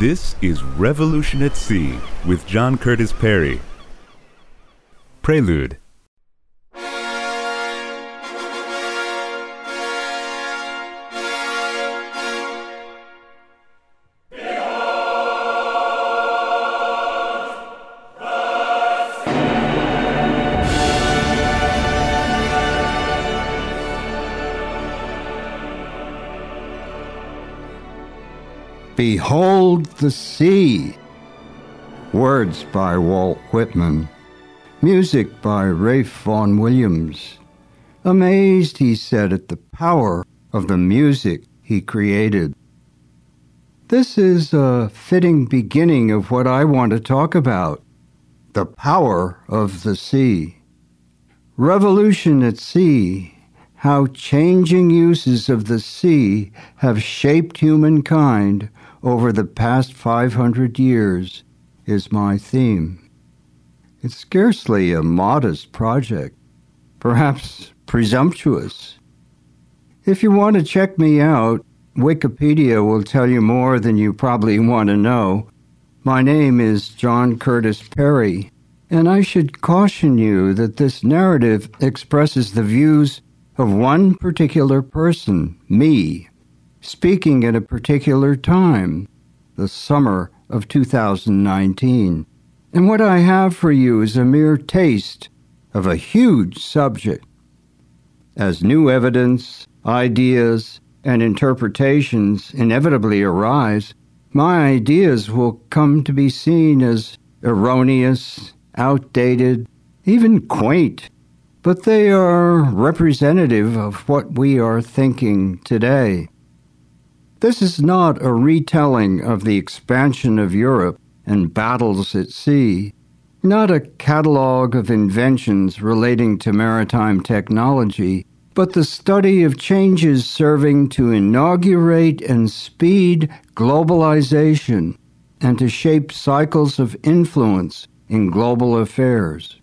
This is Revolution at Sea with John Curtis Perry. Prelude. Behold the Sea. Words by Walt Whitman. Music by Ralph Vaughan Williams. Amazed, he said, at the power of the music he created. This is a fitting beginning of what I want to talk about the power of the sea. Revolution at Sea How changing uses of the sea have shaped humankind over the past 500 years is my theme. It's scarcely a modest project, perhaps presumptuous. If you want to check me out, Wikipedia will tell you more than you probably want to know. My name is John Curtis Perry, and I should caution you that this narrative expresses the views of one particular person, me, speaking at a particular time, the summer of 2019. And what I have for you is a mere taste of a huge subject. As new evidence, ideas, and interpretations inevitably arise, my ideas will come to be seen as erroneous, outdated, even quaint, but they are representative of what we are thinking today. This is not a retelling of the expansion of Europe and battles at sea, not a catalogue of inventions relating to maritime technology, but the study of changes serving to inaugurate and speed globalization and to shape cycles of influence in global affairs.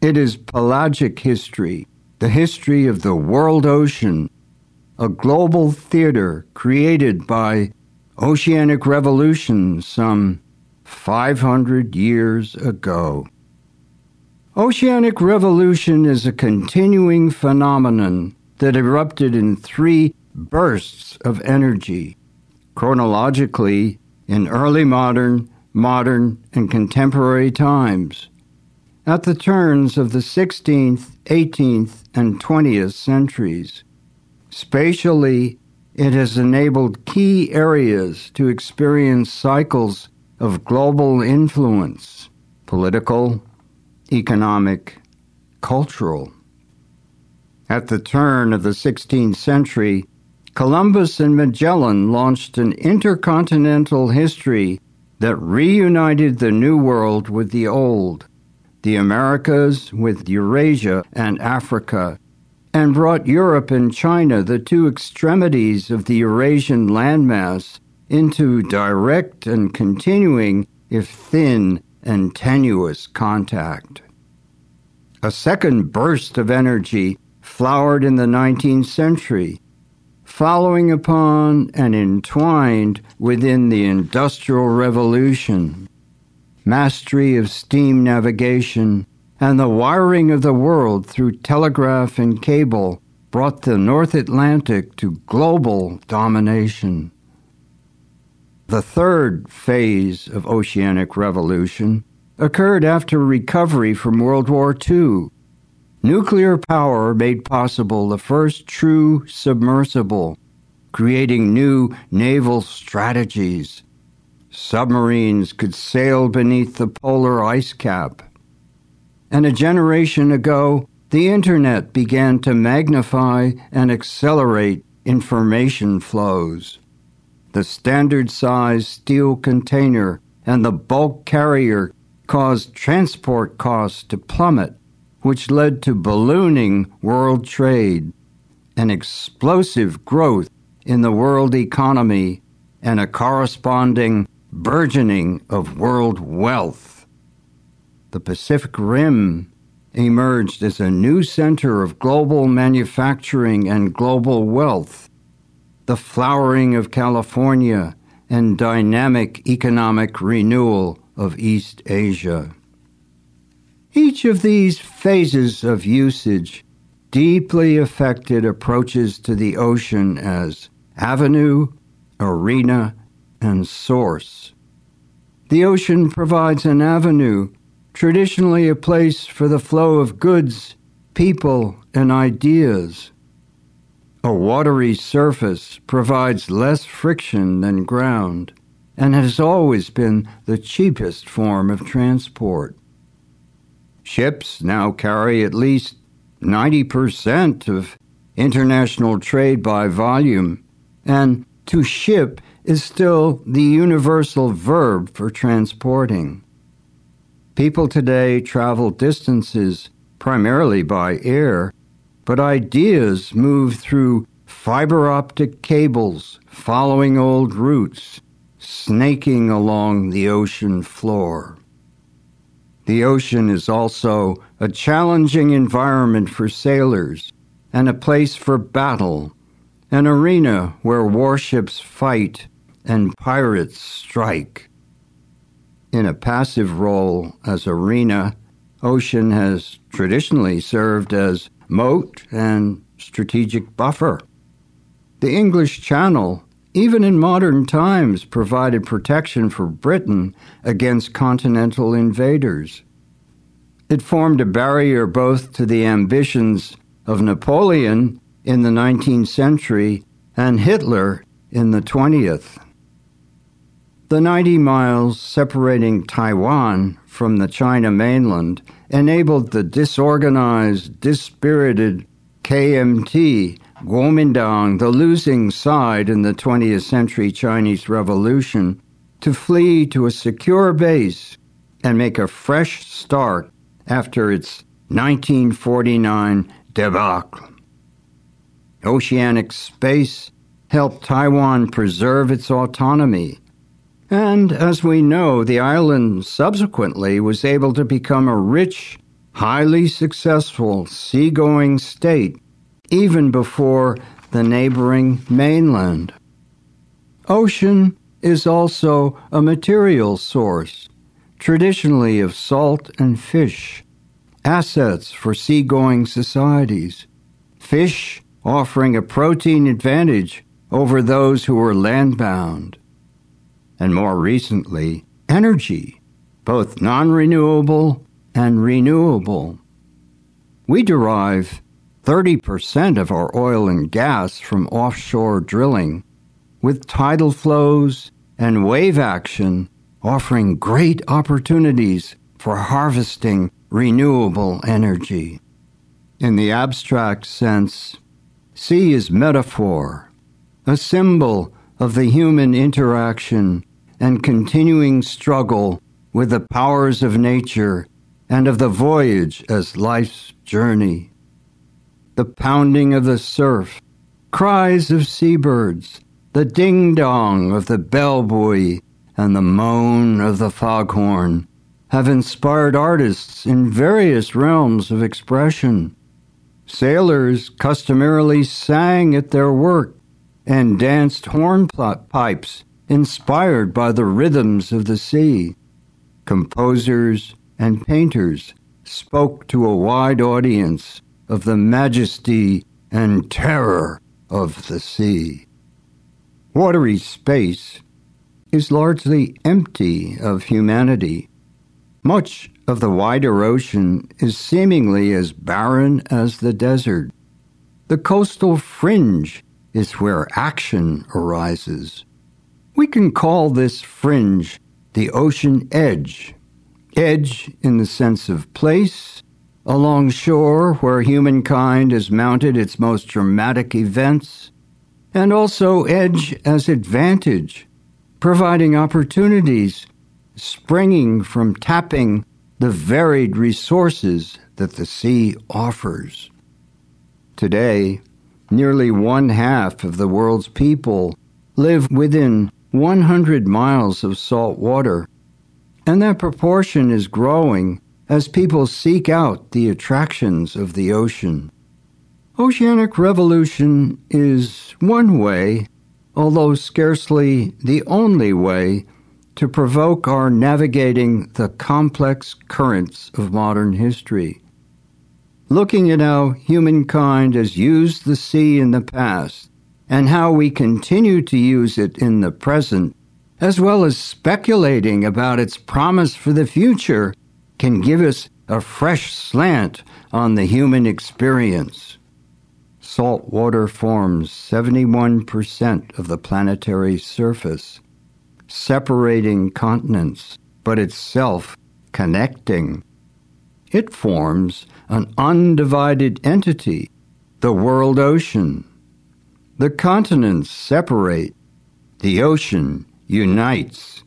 It is pelagic history, the history of the world ocean a global theater created by oceanic revolution some 500 years ago. Oceanic revolution is a continuing phenomenon that erupted in three bursts of energy, chronologically in early modern, modern, and contemporary times, at the turns of the 16th, 18th, and 20th centuries. Spatially, it has enabled key areas to experience cycles of global influence political, economic, cultural. At the turn of the 16th century, Columbus and Magellan launched an intercontinental history that reunited the New World with the Old, the Americas with Eurasia and Africa, and brought Europe and China, the two extremities of the Eurasian landmass, into direct and continuing, if thin and tenuous, contact. A second burst of energy flowered in the 19th century, following upon and entwined within the Industrial Revolution. Mastery of steam navigation and the wiring of the world through telegraph and cable brought the North Atlantic to global domination. The third phase of oceanic revolution occurred after recovery from World War II. Nuclear power made possible the first true submersible, creating new naval strategies. Submarines could sail beneath the polar ice cap and a generation ago, the Internet began to magnify and accelerate information flows. The standard size steel container and the bulk carrier caused transport costs to plummet, which led to ballooning world trade, an explosive growth in the world economy, and a corresponding burgeoning of world wealth the Pacific Rim emerged as a new center of global manufacturing and global wealth. The flowering of California and dynamic economic renewal of East Asia. Each of these phases of usage deeply affected approaches to the ocean as avenue, arena, and source. The ocean provides an avenue, traditionally a place for the flow of goods, people, and ideas. A watery surface provides less friction than ground and has always been the cheapest form of transport. Ships now carry at least 90% of international trade by volume, and to ship is still the universal verb for transporting. People today travel distances primarily by air, but ideas move through fiber optic cables following old routes, snaking along the ocean floor. The ocean is also a challenging environment for sailors and a place for battle, an arena where warships fight and pirates strike. In a passive role as arena, ocean has traditionally served as moat and strategic buffer. The English Channel even in modern times, provided protection for Britain against continental invaders. It formed a barrier both to the ambitions of Napoleon in the 19th century and Hitler in the 20th. The 90 miles separating Taiwan from the China mainland enabled the disorganized, dispirited KMT Kuomintang, the losing side in the 20th century Chinese Revolution, to flee to a secure base and make a fresh start after its 1949 debacle. Oceanic space helped Taiwan preserve its autonomy. And as we know, the island subsequently was able to become a rich, highly successful seagoing state even before the neighboring mainland. Ocean is also a material source, traditionally of salt and fish, assets for seagoing societies, fish offering a protein advantage over those who were landbound, and more recently, energy, both non renewable and renewable. We derive 30% of our oil and gas from offshore drilling, with tidal flows and wave action offering great opportunities for harvesting renewable energy. In the abstract sense, sea is metaphor, a symbol of the human interaction and continuing struggle with the powers of nature and of the voyage as life's journey the pounding of the surf, cries of seabirds, the ding dong of the bell buoy, and the moan of the foghorn have inspired artists in various realms of expression. Sailors customarily sang at their work and danced hornpipes inspired by the rhythms of the sea. Composers and painters spoke to a wide audience of the majesty and terror of the sea. Watery space is largely empty of humanity. Much of the wider ocean is seemingly as barren as the desert. The coastal fringe is where action arises. We can call this fringe the ocean edge. Edge in the sense of place along shore where humankind has mounted its most dramatic events, and also edge as advantage, providing opportunities springing from tapping the varied resources that the sea offers. Today, nearly one half of the world's people live within 100 miles of salt water, and that proportion is growing as people seek out the attractions of the ocean. Oceanic revolution is one way although scarcely the only way to provoke our navigating the complex currents of modern history. Looking at how humankind has used the sea in the past and how we continue to use it in the present, as well as speculating about its promise for the future, can give us a fresh slant on the human experience. Salt water forms 71% of the planetary surface, separating continents, but itself connecting. It forms an undivided entity, the world ocean. The continents separate, the ocean unites.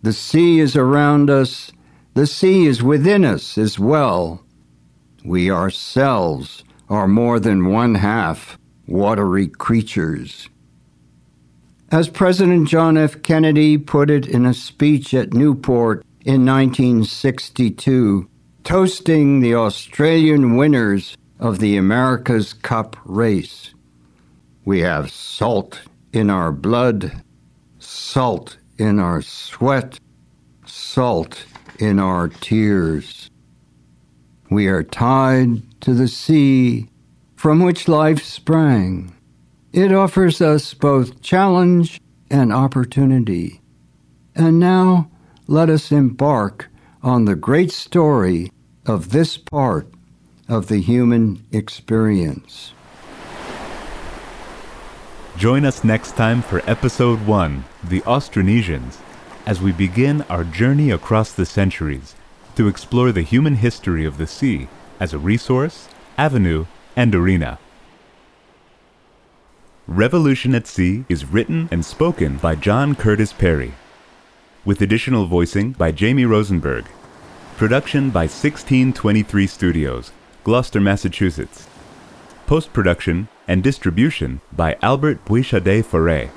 The sea is around us, the sea is within us as well. We ourselves are more than one half watery creatures. As President John F. Kennedy put it in a speech at Newport in 1962, toasting the Australian winners of the America's Cup race. We have salt in our blood, salt in our sweat, salt in our tears. We are tied to the sea from which life sprang. It offers us both challenge and opportunity. And now let us embark on the great story of this part of the human experience. Join us next time for Episode 1 The Austronesians as we begin our journey across the centuries to explore the human history of the sea as a resource, avenue, and arena. Revolution at Sea is written and spoken by John Curtis Perry, with additional voicing by Jamie Rosenberg. Production by 1623 Studios, Gloucester, Massachusetts. Post production and distribution by Albert Bouichade Foray.